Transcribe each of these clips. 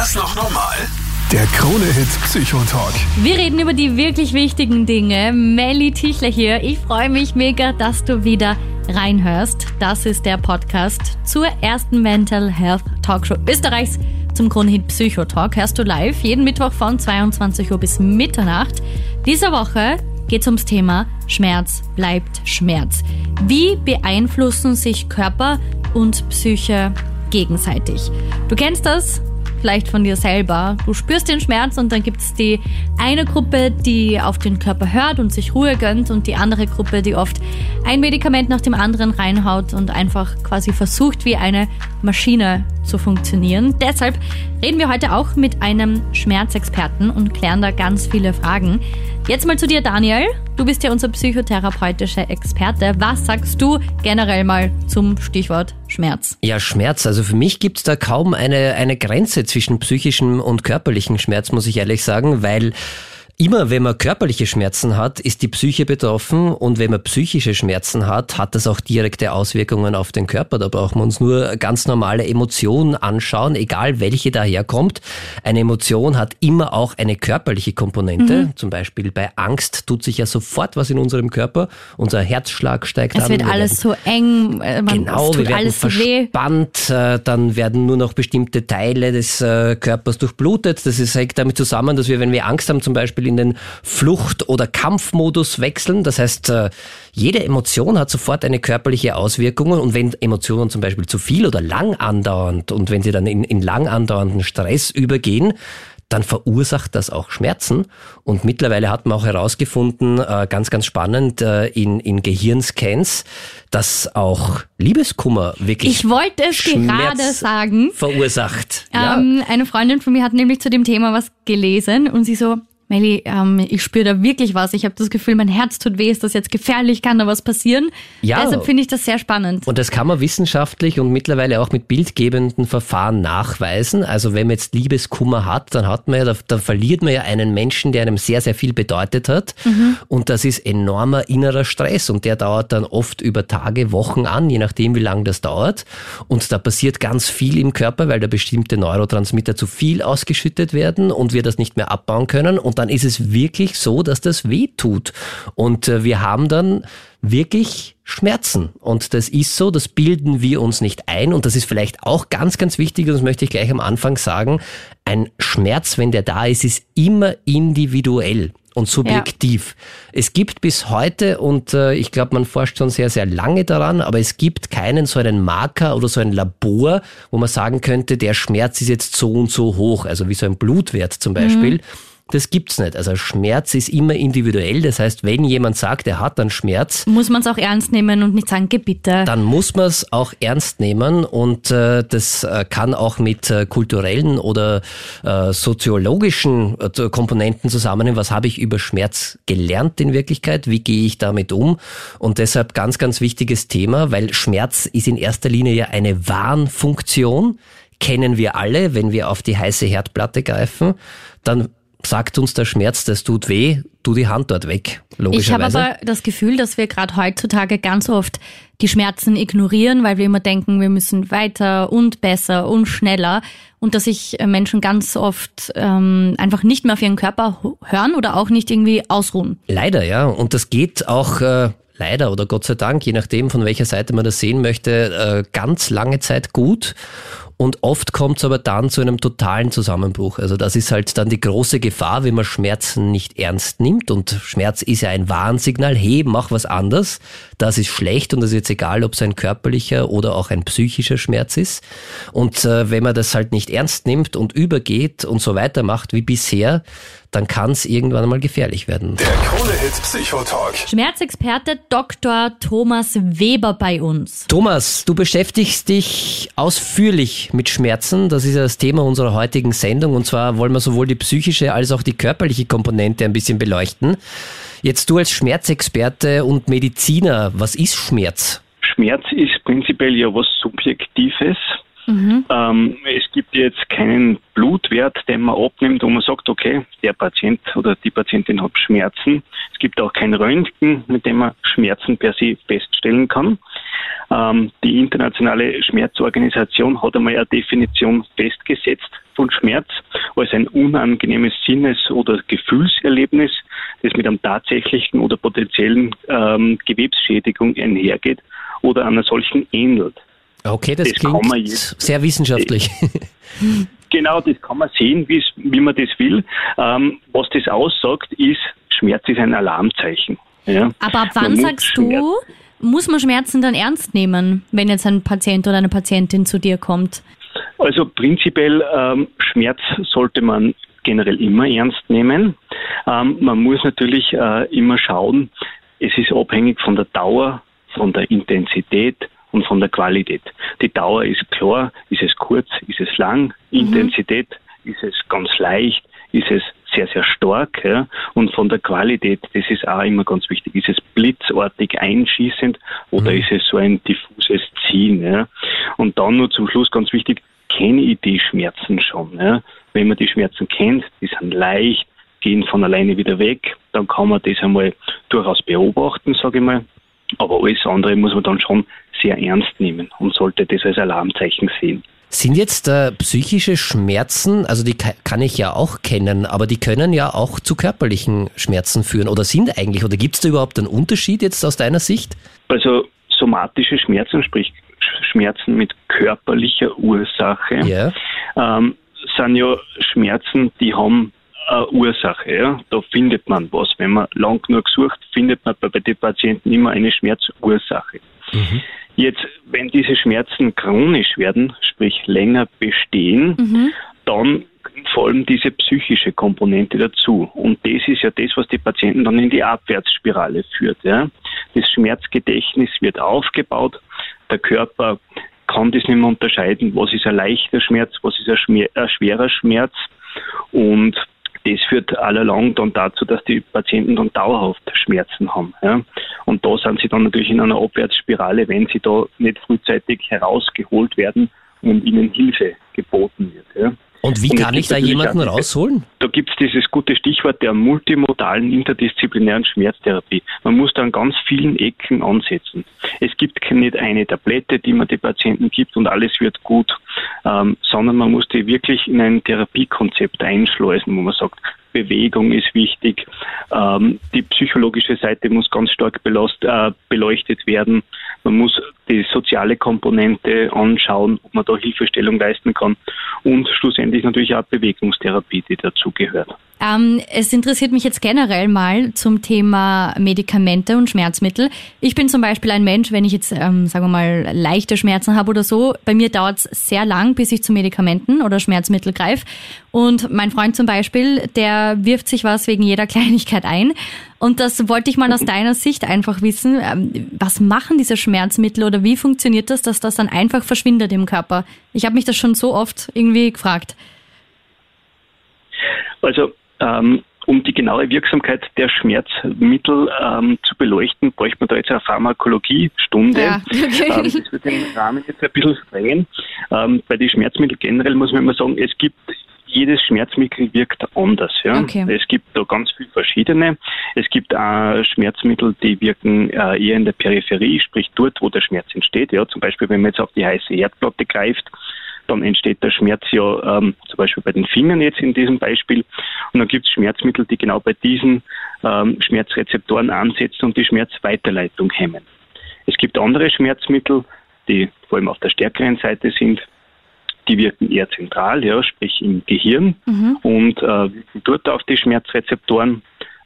das noch normal? Der Krone-Hit Psychotalk. Wir reden über die wirklich wichtigen Dinge. Melly Tichler hier. Ich freue mich mega, dass du wieder reinhörst. Das ist der Podcast zur ersten Mental Health Talkshow Österreichs zum Krone-Hit Psychotalk. Hörst du live jeden Mittwoch von 22 Uhr bis Mitternacht. Diese Woche geht es ums Thema Schmerz bleibt Schmerz. Wie beeinflussen sich Körper und Psyche gegenseitig? Du kennst das? Vielleicht von dir selber. Du spürst den Schmerz und dann gibt es die eine Gruppe, die auf den Körper hört und sich Ruhe gönnt und die andere Gruppe, die oft ein Medikament nach dem anderen reinhaut und einfach quasi versucht, wie eine Maschine zu funktionieren. Deshalb reden wir heute auch mit einem Schmerzexperten und klären da ganz viele Fragen. Jetzt mal zu dir, Daniel. Du bist ja unser psychotherapeutischer Experte. Was sagst du generell mal zum Stichwort Schmerz? Ja, Schmerz. Also für mich gibt es da kaum eine, eine Grenze zwischen psychischem und körperlichem Schmerz, muss ich ehrlich sagen, weil Immer wenn man körperliche Schmerzen hat, ist die Psyche betroffen und wenn man psychische Schmerzen hat, hat das auch direkte Auswirkungen auf den Körper. Da brauchen wir uns nur ganz normale Emotionen anschauen, egal welche daherkommt. Eine Emotion hat immer auch eine körperliche Komponente. Mhm. Zum Beispiel bei Angst tut sich ja sofort was in unserem Körper. Unser Herzschlag steigt es an. Es wird alles so eng, äh, man, genau, wir werden alles verspannt, weh. Äh, dann werden nur noch bestimmte Teile des äh, Körpers durchblutet. Das hängt damit zusammen, dass wir, wenn wir Angst haben, zum Beispiel in den Flucht- oder Kampfmodus wechseln. Das heißt, äh, jede Emotion hat sofort eine körperliche Auswirkung und wenn Emotionen zum Beispiel zu viel oder lang andauernd und wenn sie dann in, in lang andauernden Stress übergehen, dann verursacht das auch Schmerzen. Und mittlerweile hat man auch herausgefunden, äh, ganz, ganz spannend, äh, in, in Gehirnscans, dass auch Liebeskummer wirklich. Ich wollte es Schmerz gerade sagen. Verursacht. Ähm, ja. Eine Freundin von mir hat nämlich zu dem Thema was gelesen und sie so, Melli, ähm, ich spüre da wirklich was. Ich habe das Gefühl, mein Herz tut weh. Ist das jetzt gefährlich? Kann da was passieren? Ja. Deshalb finde ich das sehr spannend. Und das kann man wissenschaftlich und mittlerweile auch mit bildgebenden Verfahren nachweisen. Also wenn man jetzt Liebeskummer hat, dann hat man ja, dann verliert man ja einen Menschen, der einem sehr, sehr viel bedeutet hat. Mhm. Und das ist enormer innerer Stress und der dauert dann oft über Tage, Wochen an, je nachdem, wie lange das dauert. Und da passiert ganz viel im Körper, weil da bestimmte Neurotransmitter zu viel ausgeschüttet werden und wir das nicht mehr abbauen können. Und dann ist es wirklich so, dass das weh tut. Und äh, wir haben dann wirklich Schmerzen. Und das ist so, das bilden wir uns nicht ein. Und das ist vielleicht auch ganz, ganz wichtig, und das möchte ich gleich am Anfang sagen. Ein Schmerz, wenn der da ist, ist immer individuell und subjektiv. Ja. Es gibt bis heute, und äh, ich glaube, man forscht schon sehr, sehr lange daran, aber es gibt keinen so einen Marker oder so ein Labor, wo man sagen könnte, der Schmerz ist jetzt so und so hoch, also wie so ein Blutwert zum Beispiel. Mhm das gibt's nicht. Also Schmerz ist immer individuell. Das heißt, wenn jemand sagt, er hat einen Schmerz, muss man es auch ernst nehmen und nicht sagen, geh bitte. Dann muss man es auch ernst nehmen und äh, das äh, kann auch mit äh, kulturellen oder äh, soziologischen äh, Komponenten zusammenhängen. Was habe ich über Schmerz gelernt in Wirklichkeit? Wie gehe ich damit um? Und deshalb ganz, ganz wichtiges Thema, weil Schmerz ist in erster Linie ja eine Warnfunktion kennen wir alle, wenn wir auf die heiße Herdplatte greifen, dann sagt uns der Schmerz, das tut weh, tu die Hand dort weg, logischerweise. Ich habe aber das Gefühl, dass wir gerade heutzutage ganz oft die Schmerzen ignorieren, weil wir immer denken, wir müssen weiter und besser und schneller und dass sich Menschen ganz oft ähm, einfach nicht mehr auf ihren Körper hören oder auch nicht irgendwie ausruhen. Leider, ja. Und das geht auch äh, leider oder Gott sei Dank, je nachdem, von welcher Seite man das sehen möchte, äh, ganz lange Zeit gut. Und oft kommt es aber dann zu einem totalen Zusammenbruch. Also das ist halt dann die große Gefahr, wenn man Schmerzen nicht ernst nimmt. Und Schmerz ist ja ein Warnsignal, hey, mach was anders. Das ist schlecht und das ist jetzt egal, ob es ein körperlicher oder auch ein psychischer Schmerz ist. Und äh, wenn man das halt nicht ernst nimmt und übergeht und so weitermacht wie bisher, dann kann es irgendwann mal gefährlich werden. Der Krone-Hit Psychotalk. Schmerzexperte Dr. Thomas Weber bei uns. Thomas, du beschäftigst dich ausführlich mit Schmerzen. Das ist ja das Thema unserer heutigen Sendung. Und zwar wollen wir sowohl die psychische als auch die körperliche Komponente ein bisschen beleuchten. Jetzt du als Schmerzexperte und Mediziner, was ist Schmerz? Schmerz ist prinzipiell ja was Subjektives. Mhm. Ähm, es gibt jetzt keinen Blutwert, den man abnimmt, wo man sagt, okay, der Patient oder die Patientin hat Schmerzen. Es gibt auch kein Röntgen, mit dem man Schmerzen per se feststellen kann. Ähm, die internationale Schmerzorganisation hat einmal eine Definition festgesetzt von Schmerz als ein unangenehmes Sinnes- oder Gefühlserlebnis, das mit einem tatsächlichen oder potenziellen ähm, Gewebsschädigung einhergeht oder einer solchen ähnelt. Okay, das, das klingt jetzt, sehr wissenschaftlich. Genau, das kann man sehen, wie man das will. Ähm, was das aussagt, ist, Schmerz ist ein Alarmzeichen. Ja? Aber ab wann sagst Schmerz du, muss man Schmerzen dann ernst nehmen, wenn jetzt ein Patient oder eine Patientin zu dir kommt? Also prinzipiell ähm, Schmerz sollte man generell immer ernst nehmen. Ähm, man muss natürlich äh, immer schauen, es ist abhängig von der Dauer, von der Intensität und von der Qualität. Die Dauer ist klar, ist es kurz, ist es lang, mhm. Intensität ist es ganz leicht, ist es sehr, sehr stark. Ja? Und von der Qualität, das ist auch immer ganz wichtig, ist es blitzartig einschießend oder mhm. ist es so ein diffuses Ziehen. Ja? Und dann nur zum Schluss ganz wichtig, kenne ich die Schmerzen schon. Ja? Wenn man die Schmerzen kennt, die sind leicht, gehen von alleine wieder weg, dann kann man das einmal durchaus beobachten, sage ich mal. Aber alles andere muss man dann schon sehr ernst nehmen und sollte das als Alarmzeichen sehen. Sind jetzt äh, psychische Schmerzen, also die kann ich ja auch kennen, aber die können ja auch zu körperlichen Schmerzen führen oder sind eigentlich, oder gibt es da überhaupt einen Unterschied jetzt aus deiner Sicht? Also somatische Schmerzen, sprich Schmerzen mit körperlicher Ursache, yeah. ähm, sind ja Schmerzen, die haben eine Ursache. Ja? Da findet man was. Wenn man lang genug sucht, findet man bei den Patienten immer eine Schmerzursache. Mhm. Jetzt, wenn diese Schmerzen chronisch werden, sprich länger bestehen, mhm. dann vor allem diese psychische Komponente dazu. Und das ist ja das, was die Patienten dann in die Abwärtsspirale führt. Ja. Das Schmerzgedächtnis wird aufgebaut, der Körper kann das nicht mehr unterscheiden, was ist ein leichter Schmerz, was ist ein, Schmer ein schwerer Schmerz. Und das führt allalong dann dazu, dass die Patienten dann dauerhaft Schmerzen haben. Ja. Und da sind sie dann natürlich in einer Abwärtsspirale, wenn sie da nicht frühzeitig herausgeholt werden und ihnen Hilfe geboten wird. Ja. Und wie und kann ich da jemanden rausholen? Da gibt es dieses gute Stichwort der multimodalen interdisziplinären Schmerztherapie. Man muss da an ganz vielen Ecken ansetzen. Es gibt nicht eine Tablette, die man den Patienten gibt und alles wird gut, ähm, sondern man muss die wirklich in ein Therapiekonzept einschleusen, wo man sagt, Bewegung ist wichtig, ähm, die psychologische Seite muss ganz stark belast, äh, beleuchtet werden, man muss die soziale Komponente anschauen, ob man da Hilfestellung leisten kann und schlussendlich natürlich auch Bewegungstherapie, die dazugehört. Ähm, es interessiert mich jetzt generell mal zum Thema Medikamente und Schmerzmittel. Ich bin zum Beispiel ein Mensch, wenn ich jetzt, ähm, sagen wir mal, leichte Schmerzen habe oder so, bei mir dauert es sehr lang, bis ich zu Medikamenten oder Schmerzmittel greife. Und mein Freund zum Beispiel, der wirft sich was wegen jeder Kleinigkeit ein. Und das wollte ich mal aus deiner Sicht einfach wissen. Ähm, was machen diese Schmerzmittel oder wie funktioniert das, dass das dann einfach verschwindet im Körper? Ich habe mich das schon so oft irgendwie gefragt. Also ähm, um die genaue Wirksamkeit der Schmerzmittel ähm, zu beleuchten, bräuchte man da jetzt eine Pharmakologiestunde. Ja, okay. ähm, das wird den Rahmen jetzt ein bisschen sprengen. Ähm, bei den Schmerzmitteln generell muss man immer sagen, es gibt jedes Schmerzmittel wirkt anders. Ja? Okay. Es gibt da ganz viele verschiedene. Es gibt auch Schmerzmittel, die wirken äh, eher in der Peripherie, sprich dort, wo der Schmerz entsteht. Ja? Zum Beispiel, wenn man jetzt auf die heiße Herdplatte greift, dann entsteht der Schmerz ja ähm, zum Beispiel bei den Fingern jetzt in diesem Beispiel. Und dann gibt es Schmerzmittel, die genau bei diesen ähm, Schmerzrezeptoren ansetzen und die Schmerzweiterleitung hemmen. Es gibt andere Schmerzmittel, die vor allem auf der stärkeren Seite sind, die wirken eher zentral, ja, sprich im Gehirn mhm. und äh, wirken dort auf die Schmerzrezeptoren.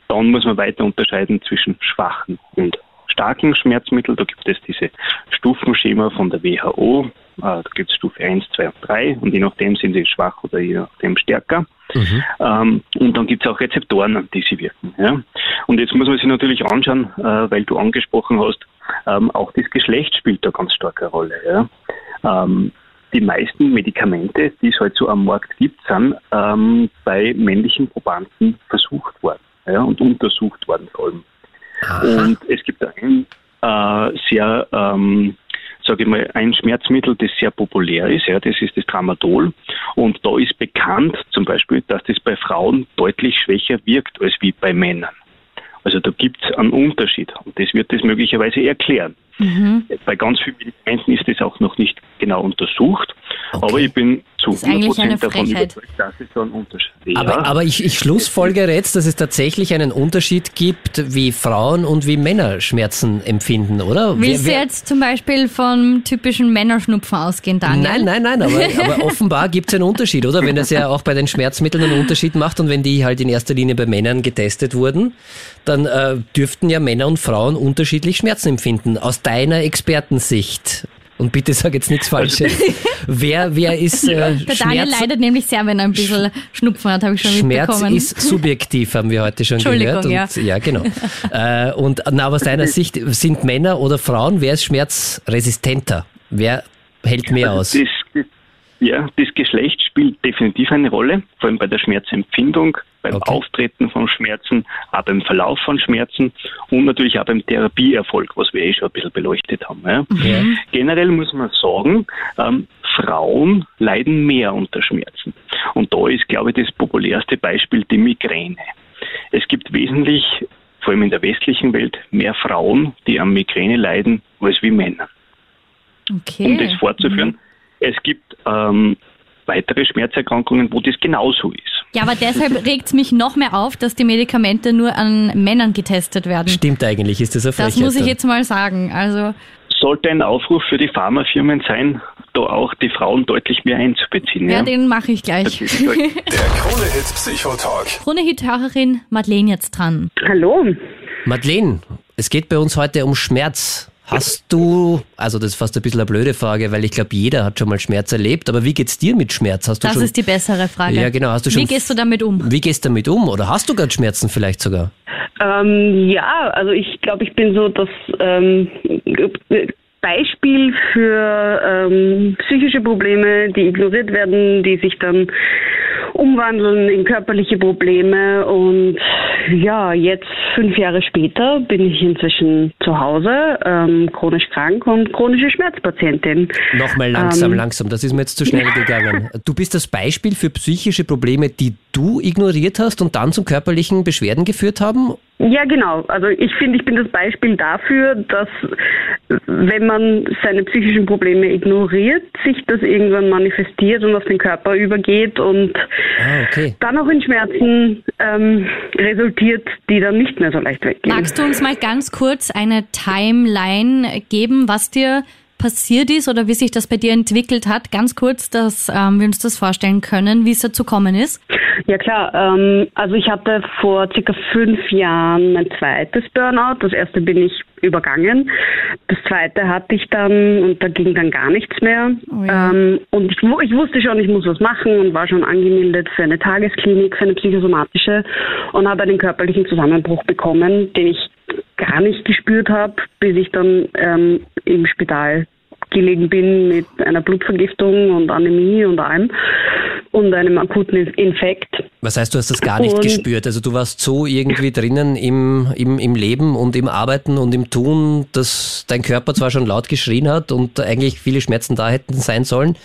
Dann muss man weiter unterscheiden zwischen schwachen und starken Schmerzmitteln. Da gibt es diese Stufenschema von der WHO. Äh, da gibt es Stufe 1, 2 und 3 und je nachdem sind sie schwach oder je nachdem stärker. Mhm. Ähm, und dann gibt es auch Rezeptoren, an die sie wirken. Ja. Und jetzt muss man sich natürlich anschauen, äh, weil du angesprochen hast, ähm, auch das Geschlecht spielt da ganz starke Rolle. Ja. Ähm, die meisten Medikamente, die es heute so am Markt gibt, sind ähm, bei männlichen Probanden versucht worden ja, und untersucht worden vor allem. Aha. Und es gibt ein äh, sehr, ähm, sage ich mal, ein Schmerzmittel, das sehr populär ist, ja, das ist das Tramadol. Und da ist bekannt zum Beispiel, dass das bei Frauen deutlich schwächer wirkt als wie bei Männern. Also da gibt es einen Unterschied und das wird das möglicherweise erklären. Mhm. Bei ganz vielen Medikamenten ist das auch noch nicht genau untersucht, okay. aber ich bin zu Das ist eigentlich eine davon Frechheit. überzeugt, dass es so einen Unterschied ja. Aber, aber ich, ich schlussfolgere jetzt, dass es tatsächlich einen Unterschied gibt, wie Frauen und wie Männer Schmerzen empfinden, oder? Willst Wer- du jetzt zum Beispiel vom typischen Männerschnupfen ausgehen, Daniel? Nein, nein, nein, aber, aber offenbar gibt es einen Unterschied, oder? Wenn das ja auch bei den Schmerzmitteln einen Unterschied macht und wenn die halt in erster Linie bei Männern getestet wurden, dann äh, dürften ja Männer und Frauen unterschiedlich Schmerzen empfinden. Aus deiner Expertensicht. Und bitte sag jetzt nichts Falsches. wer, wer ist äh, Der Daniel Schmerz? leidet nämlich sehr, wenn er ein bisschen Schnupfen hat, habe ich schon Schmerz mitbekommen. ist subjektiv, haben wir heute schon gehört. ja. Und, ja, genau. äh, und na, aus deiner Sicht sind Männer oder Frauen, wer ist schmerzresistenter? Wer hält mehr aus? Das, das, ja, das Geschlecht spielt definitiv eine Rolle, vor allem bei der Schmerzempfindung, beim Okay. Auftreten von Schmerzen, auch beim Verlauf von Schmerzen und natürlich auch beim Therapieerfolg, was wir eh schon ein bisschen beleuchtet haben. Ja. Ja. Generell muss man sagen, ähm, Frauen leiden mehr unter Schmerzen. Und da ist, glaube ich, das populärste Beispiel die Migräne. Es gibt wesentlich, vor allem in der westlichen Welt, mehr Frauen, die an Migräne leiden, als wie Männer. Okay. Um das fortzuführen, es gibt ähm, weitere Schmerzerkrankungen, wo das genauso ist. Ja, aber deshalb regt es mich noch mehr auf, dass die Medikamente nur an Männern getestet werden. Stimmt eigentlich, ist das eine Frechheit? Das muss ich jetzt mal sagen. Also Sollte ein Aufruf für die Pharmafirmen sein, da auch die Frauen deutlich mehr einzubeziehen. ja, Ja? den mache ich gleich. Der Krone-Hit Psychotalk. Krone-Hit-Hörerin Madeleine jetzt dran. Hallo. Madeleine, es geht bei uns heute um Schmerz. Hast du, also das ist fast ein bisschen eine blöde Frage, weil ich glaube, jeder hat schon mal Schmerz erlebt, aber wie geht's dir mit Schmerz? Hast du Das schon, ist die bessere Frage. Ja, genau. Hast du schon- Wie gehst du damit um? wie gehst du damit um? Oder hast du gerade Schmerzen vielleicht sogar? Ähm, ja, also ich glaube, ich bin so das ähm, Beispiel für ähm, psychische Probleme, die ignoriert werden, die sich dann umwandeln in körperliche Probleme. Und ja, jetzt fünf Jahre später bin ich inzwischen zu Hause, ähm, chronisch krank und chronische Schmerzpatientin. Nochmal langsam, Ähm. langsam, das ist mir jetzt zu schnell gegangen. Du bist das Beispiel für psychische Probleme, die du ignoriert hast und dann zu körperlichen Beschwerden geführt haben? Ja, genau. Also ich finde, ich bin das Beispiel dafür, dass wenn man seine psychischen Probleme ignoriert, sich das irgendwann manifestiert und auf den Körper übergeht und Ah, okay. dann auch in Schmerzen ähm, resultiert, die dann nicht mehr so leicht weggehen. Magst du uns mal ganz kurz eine Timeline geben, was dir passiert ist oder wie sich das bei dir entwickelt hat? Ganz kurz, dass ähm, wir uns das vorstellen können, wie es dazu gekommen ist. Ja klar, ähm, also ich hatte vor circa fünf Jahren mein zweites Burnout. Das erste bin ich übergangen. Das zweite hatte ich dann und da ging dann gar nichts mehr. Oh ja. ähm, und ich, ich wusste schon, ich muss was machen und war schon angemeldet für eine Tagesklinik, für eine psychosomatische und habe einen körperlichen Zusammenbruch bekommen, den ich gar nicht gespürt habe, bis ich dann ähm, im Spital gelegen bin mit einer Blutvergiftung und Anämie und allem und einem akuten Infekt. Was heißt, du hast das gar nicht Und- gespürt? Also du warst so irgendwie drinnen im, im, im Leben und im Arbeiten und im Tun, dass dein Körper zwar schon laut geschrien hat und eigentlich viele Schmerzen da hätten sein sollen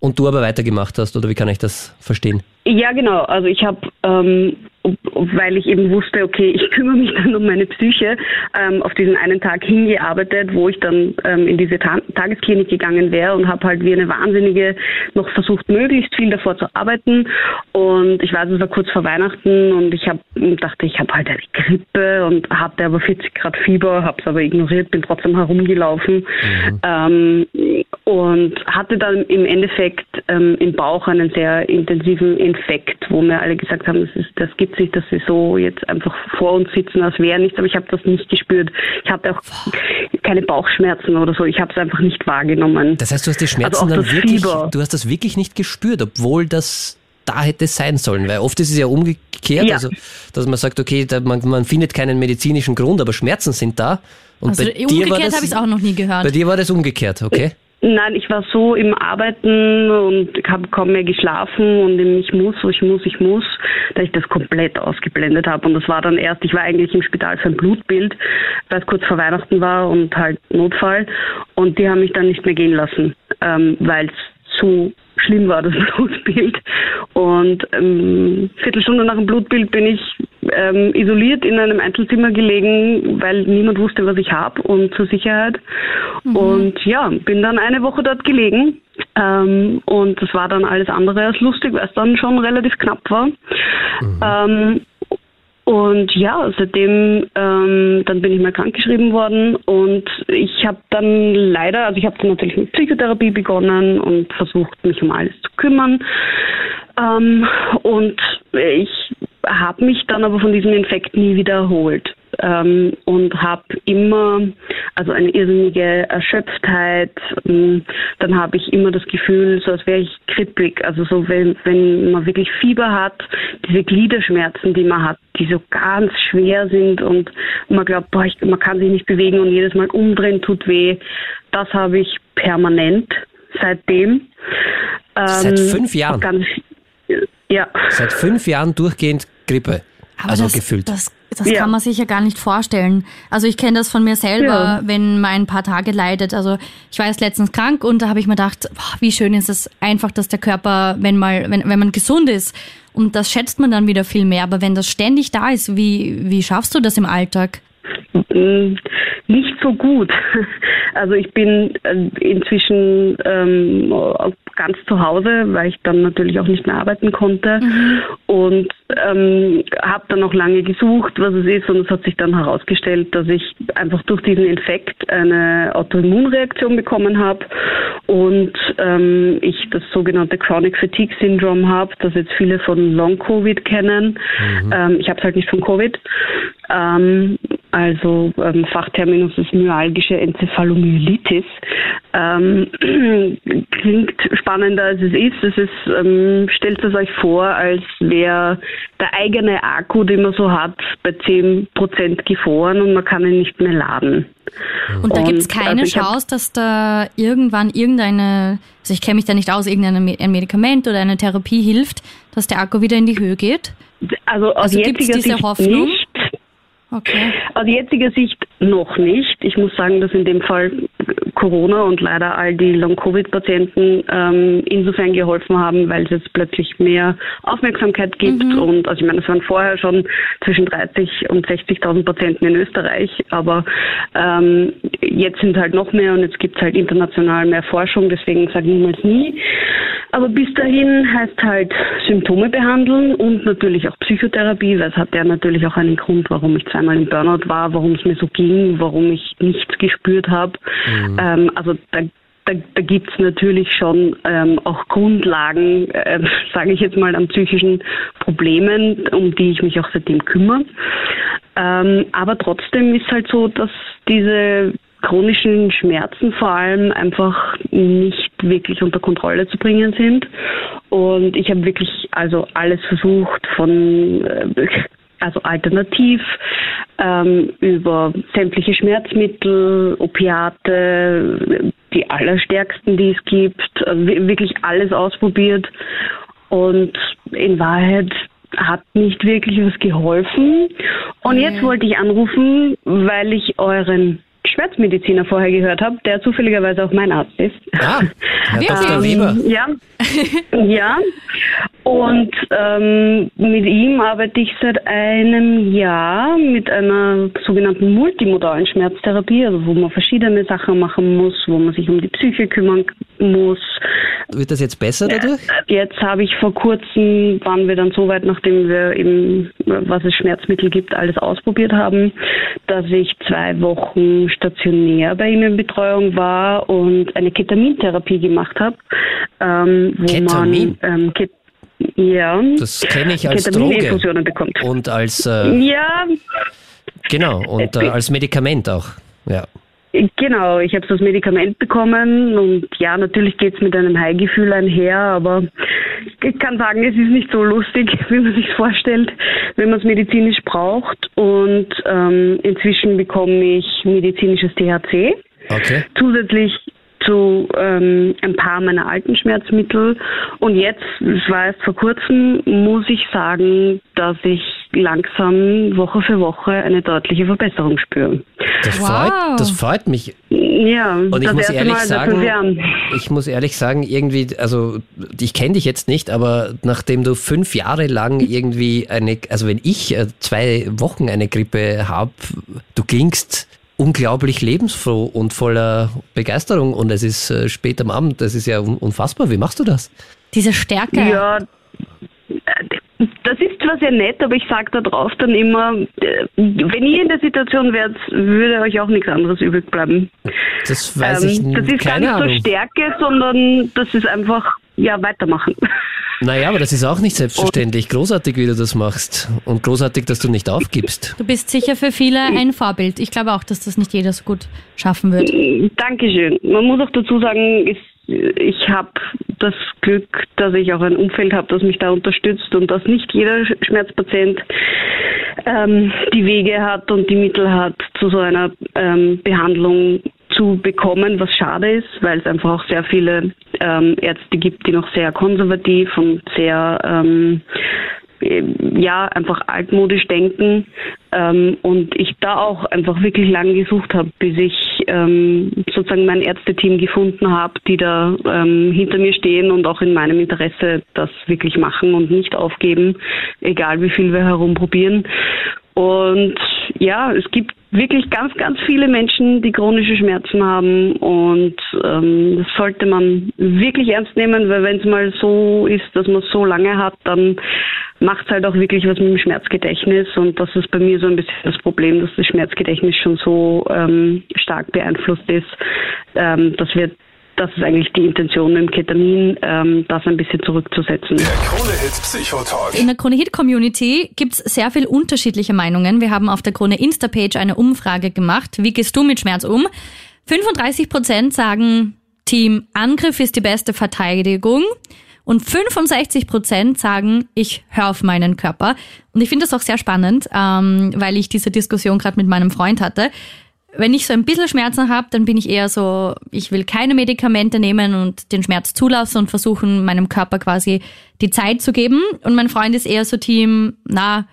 und du aber weitergemacht hast, oder wie kann ich das verstehen? Ja, genau. Also ich habe, ähm, weil ich eben wusste, okay, ich kümmere mich dann um meine Psyche, ähm, auf diesen einen Tag hingearbeitet, wo ich dann ähm, in diese Ta Tagesklinik gegangen wäre und habe halt wie eine Wahnsinnige noch versucht, möglichst viel davor zu arbeiten. Und ich weiß, es war kurz vor Weihnachten und ich hab, dachte, ich habe halt eine Grippe und hatte aber 40 Grad Fieber, habe es aber ignoriert, bin trotzdem herumgelaufen ähm, und hatte dann im Endeffekt ähm, im Bauch einen sehr intensiven Infekt, wo mir alle gesagt haben, das, ist, das gibt sich, dass sie so jetzt einfach vor uns sitzen, als wäre nichts, aber ich habe das nicht gespürt. Ich hatte auch keine Bauchschmerzen oder so, ich habe es einfach nicht wahrgenommen. Das heißt, du hast die Schmerzen Also dann wirklich, Fieber. du hast das wirklich nicht gespürt, obwohl das da hätte sein sollen, weil oft ist es ja umgekehrt, Ja. also dass man sagt, okay, da, man, man findet keinen medizinischen Grund, aber Schmerzen sind da. Und Also bei umgekehrt habe ich es auch noch nie gehört. Bei dir war das umgekehrt, okay? Nein, ich war so im Arbeiten und habe kaum mehr geschlafen und ich muss, ich muss, ich muss, dass ich das komplett ausgeblendet habe. Und das war dann erst, ich war eigentlich im Spital für ein Blutbild, weil es kurz vor Weihnachten war und halt Notfall. Und die haben mich dann nicht mehr gehen lassen, ähm, weil es zu schlimm war, das Blutbild. Und ähm, Viertelstunde nach dem Blutbild bin ich ähm, isoliert in einem Einzelzimmer gelegen, weil niemand wusste, was ich habe und zur Sicherheit. Mhm. Und ja, bin dann eine Woche dort gelegen. Ähm, und das war dann alles andere als lustig, weil es dann schon relativ knapp war. Mhm. Ähm, und ja, seitdem ähm, dann bin ich mal krankgeschrieben worden und ich habe dann leider, also ich habe dann natürlich mit Psychotherapie begonnen und versucht, mich um alles zu kümmern. Ähm, und ich habe mich dann aber von diesem Infekt nie wiederholt ähm, und habe immer also eine irrsinnige Erschöpftheit. Ähm, dann habe ich immer das Gefühl, so als wäre ich krippig. Also so wenn, wenn man wirklich Fieber hat, diese Gliederschmerzen, die man hat, die so ganz schwer sind und man glaubt, boah, ich, man kann sich nicht bewegen und jedes Mal umdrehen tut weh. Das habe ich permanent seitdem. Ähm, Seit fünf Jahren? Ganz, ja. Seit fünf Jahren durchgehend Grippe. Aber also das, gefühlt. Das, das ja. kann man sich ja gar nicht vorstellen. Also ich kenne das von mir selber, ja. wenn man ein paar Tage leidet. Also ich war jetzt letztens krank und da habe ich mir gedacht, boah, wie schön ist es einfach, dass der Körper, wenn mal, wenn, wenn man gesund ist, und das schätzt man dann wieder viel mehr. Aber wenn das ständig da ist, wie, wie schaffst du das im Alltag? Mm, nicht so gut. Also ich bin äh, inzwischen ähm, ganz zu Hause, weil ich dann natürlich auch nicht mehr arbeiten konnte mhm. und ähm, habe dann noch lange gesucht, was es ist und es hat sich dann herausgestellt, dass ich einfach durch diesen Infekt eine Autoimmunreaktion bekommen habe und ähm, ich das sogenannte Chronic Fatigue Syndrome habe, das jetzt viele von Long Covid kennen. Mhm. Ähm, ich habe es halt nicht von Covid. Ähm, also ähm, Fachterminus ist myalgische Enzephalomyelitis. Ähm, klingt spannender als es ist. Es ist ähm, stellt es euch vor, als wäre der eigene Akku, den man so hat, bei 10% gefroren und man kann ihn nicht mehr laden. Und da gibt es keine also Chance, dass da irgendwann irgendeine, also ich kenne mich da nicht aus, irgendein Medikament oder eine Therapie hilft, dass der Akku wieder in die Höhe geht? Also aus also jetziger diese Sicht Hoffnung? nicht. Okay. Aus jetziger Sicht noch nicht. Ich muss sagen, dass in dem Fall Corona und leider all die Long-Covid-Patienten ähm, insofern geholfen haben, weil es jetzt plötzlich mehr Aufmerksamkeit gibt. Mhm. Und also ich meine, es waren vorher schon zwischen 30 und 60.000 Patienten in Österreich, aber ähm, jetzt sind halt noch mehr und jetzt gibt es halt international mehr Forschung, deswegen sage ich niemals nie. Aber bis dahin heißt halt Symptome behandeln und natürlich auch Psychotherapie, weil es hat ja natürlich auch einen Grund, warum ich zweimal im Burnout war, warum es mir so ging, warum ich nichts gespürt habe. Mhm. Ähm, also da, da, da gibt es natürlich schon ähm, auch Grundlagen, äh, sage ich jetzt mal, an psychischen Problemen, um die ich mich auch seitdem kümmere. Ähm, aber trotzdem ist halt so, dass diese chronischen Schmerzen vor allem einfach nicht wirklich unter Kontrolle zu bringen sind. Und ich habe wirklich also alles versucht von äh, also alternativ ähm, über sämtliche Schmerzmittel, Opiate, die allerstärksten, die es gibt, also wirklich alles ausprobiert. Und in Wahrheit hat nicht wirklich was geholfen. Und jetzt wollte ich anrufen, weil ich euren Schmerzmediziner vorher gehört habe, der zufälligerweise auch mein Arzt ist. Ah, Herr Dr. Weber. Ja, ja. Und ähm, mit ihm arbeite ich seit einem Jahr mit einer sogenannten multimodalen Schmerztherapie, also wo man verschiedene Sachen machen muss, wo man sich um die Psyche kümmern muss. Wird das jetzt besser dadurch? Jetzt habe ich vor kurzem, waren wir dann so weit, nachdem wir eben, was es Schmerzmittel gibt, alles ausprobiert haben, dass ich zwei Wochen stationär bei ihm in Betreuung war und eine Ketamintherapie gemacht habe. Ähm, wo Ketamin? man ähm, Ket ja, das kenne ich als Droge bekommt. und als äh, ja genau und äh, als Medikament auch. Ja. Genau, ich habe das Medikament bekommen und ja, natürlich geht es mit einem High-Gefühl einher, aber ich kann sagen, es ist nicht so lustig, wie man sich vorstellt, wenn man es medizinisch braucht. Und ähm, inzwischen bekomme ich medizinisches THC. Okay. Zusätzlich zu ähm, ein paar meiner alten Schmerzmittel. Und jetzt, das war erst vor kurzem, muss ich sagen, dass ich langsam Woche für Woche eine deutliche Verbesserung spüre. Das, wow. freut, das freut mich. Ja, Und ich das muss erste ehrlich Mal sagen, ich muss ehrlich sagen, irgendwie, also ich kenne dich jetzt nicht, aber nachdem du fünf Jahre lang irgendwie eine, also wenn ich äh, zwei Wochen eine Grippe habe, du klingst unglaublich lebensfroh und voller Begeisterung und es ist äh, spät am Abend, das ist ja un- unfassbar. Wie machst du das? Diese Stärke. Ja, äh, das ist zwar sehr nett, aber ich sage da drauf dann immer, äh, wenn ihr in der Situation wärt, würde euch auch nichts anderes übrig bleiben. Das weiß ich Ähm, das ist gar keine nicht Ahnung. so Stärke, sondern das ist einfach, ja, weitermachen. Naja, aber das ist auch nicht selbstverständlich. Großartig, wie du das machst. Und großartig, dass du nicht aufgibst. Du bist sicher für viele ein Vorbild. Ich glaube auch, dass das nicht jeder so gut schaffen wird. Dankeschön. Man muss auch dazu sagen, ich, ich habe das Glück, dass ich auch ein Umfeld habe, das mich da unterstützt und dass nicht jeder Schmerzpatient ähm, die Wege hat und die Mittel hat, zu so einer ähm, Behandlung zu bekommen, was schade ist, weil es einfach auch sehr viele ähm, Ärzte gibt, die noch sehr konservativ und sehr ähm, ja, einfach altmodisch denken ähm, und ich da auch einfach wirklich lange gesucht habe, bis ich ähm, sozusagen mein Ärzteteam gefunden habe, die da ähm, hinter mir stehen und auch in meinem Interesse das wirklich machen und nicht aufgeben, egal wie viel wir herumprobieren. Und ja, es gibt wirklich ganz, ganz viele Menschen, die chronische Schmerzen haben und ähm, das sollte man wirklich ernst nehmen, weil wenn es mal so ist, dass man es so lange hat, dann macht es halt auch wirklich was mit dem Schmerzgedächtnis und das ist bei mir so ein bisschen das Problem, dass das Schmerzgedächtnis schon so ähm, stark beeinflusst ist, ähm, dass wir das ist eigentlich die Intention mit dem Ketamin, ähm, das ein bisschen zurückzusetzen. Der Krone-Hit Psychotalk. In der Krone Hit Community gibt's sehr viel unterschiedliche Meinungen. Wir haben auf der Krone Insta-Page eine Umfrage gemacht. Wie gehst du mit Schmerz um? 35 Prozent sagen, Team Angriff ist die beste Verteidigung. Und 65 Prozent sagen, ich höre auf meinen Körper. Und ich finde das auch sehr spannend, ähm, weil ich diese Diskussion gerade mit meinem Freund hatte. Wenn ich so ein bisschen Schmerzen habe, dann bin ich eher so, ich will keine Medikamente nehmen und den Schmerz zulassen und versuchen, meinem Körper quasi die Zeit zu geben. Und mein Freund ist eher so Team, na,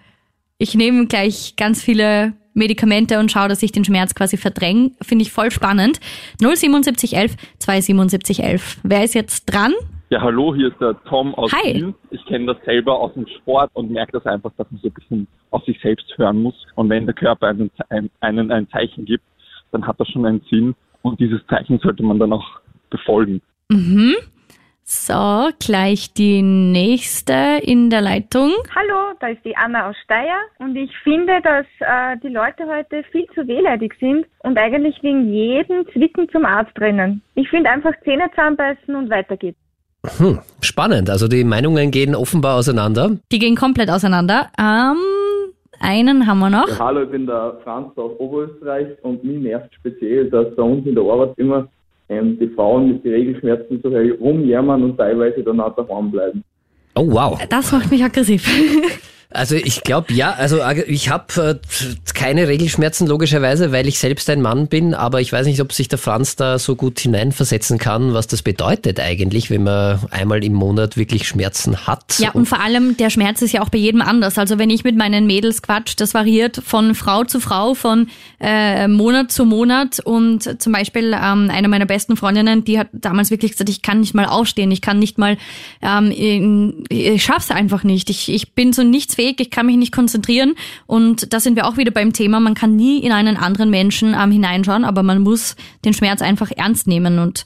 ich nehme gleich ganz viele Medikamente und schaue, dass ich den Schmerz quasi verdränge. Finde ich voll spannend. 07711 27711. Wer ist jetzt dran? Ja, hallo, hier ist der Tom aus Hi. Wien. Ich kenne das selber aus dem Sport und merke das einfach, dass man so ein bisschen auf sich selbst hören muss. Und wenn der Körper einen, ein, einen ein Zeichen gibt, dann hat das schon einen Sinn und dieses Zeichen sollte man dann auch befolgen. Mhm. So, gleich die nächste in der Leitung. Hallo, da ist die Anna aus Steyr und ich finde, dass äh, die Leute heute viel zu wehleidig sind und eigentlich wegen jedem Zwicken zum Arzt rennen. Ich finde einfach Zähne zusammenbeißen und weiter geht's. Hm, spannend. Also die Meinungen gehen offenbar auseinander. Die gehen komplett auseinander. Ähm, einen haben wir noch. Ja, hallo, ich bin der Franz aus Oberösterreich und mich nervt speziell, dass bei uns in der Arbeit immer ähm, die Frauen mit den Regelschmerzen so rumjammern und teilweise dann auch daheim bleiben. Oh wow. Das macht mich aggressiv. Also ich glaube ja, also ich habe äh, keine Regelschmerzen logischerweise, weil ich selbst ein Mann bin, aber ich weiß nicht, ob sich der Franz da so gut hineinversetzen kann, was das bedeutet eigentlich, wenn man einmal im Monat wirklich Schmerzen hat. Ja, und vor allem, der Schmerz ist ja auch bei jedem anders. Also wenn ich mit meinen Mädels quatsch, das variiert von Frau zu Frau, von äh, Monat zu Monat. Und zum Beispiel ähm, eine meiner besten Freundinnen, die hat damals wirklich gesagt, ich kann nicht mal aufstehen, ich kann nicht mal, ähm, in, ich schaff's einfach nicht. Ich, ich bin so nichts fähig, ich kann mich nicht konzentrieren. Und da sind wir auch wieder beim Thema, man kann nie in einen anderen Menschen ähm, hineinschauen, aber man muss den Schmerz einfach ernst nehmen und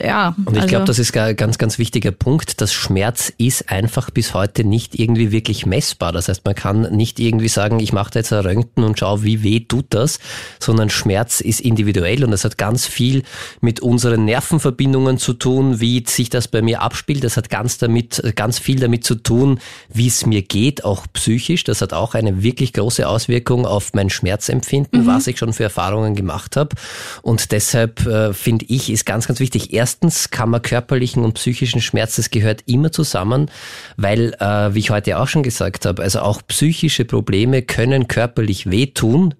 ja, Und ich also, glaube, das ist ein ganz, ganz wichtiger Punkt. Das Schmerz ist einfach bis heute nicht irgendwie wirklich messbar. Das heißt, man kann nicht irgendwie sagen, ich mache da jetzt ein Röntgen und schau, wie weh tut das, sondern Schmerz ist individuell und das hat ganz viel mit unseren Nervenverbindungen zu tun, wie sich das bei mir abspielt. Das hat ganz damit, ganz viel damit zu tun, wie es mir geht, auch psychisch. Das hat auch eine wirklich große Auswirkung auf mein Schmerzempfinden, was ich schon für Erfahrungen gemacht habe. Und deshalb äh, finde ich, ist ganz, ganz wichtig. Erstens kann man körperlichen und psychischen Schmerz, das gehört immer zusammen, weil, äh, wie ich heute auch schon gesagt habe, also auch psychische Probleme können körperlich wehtun.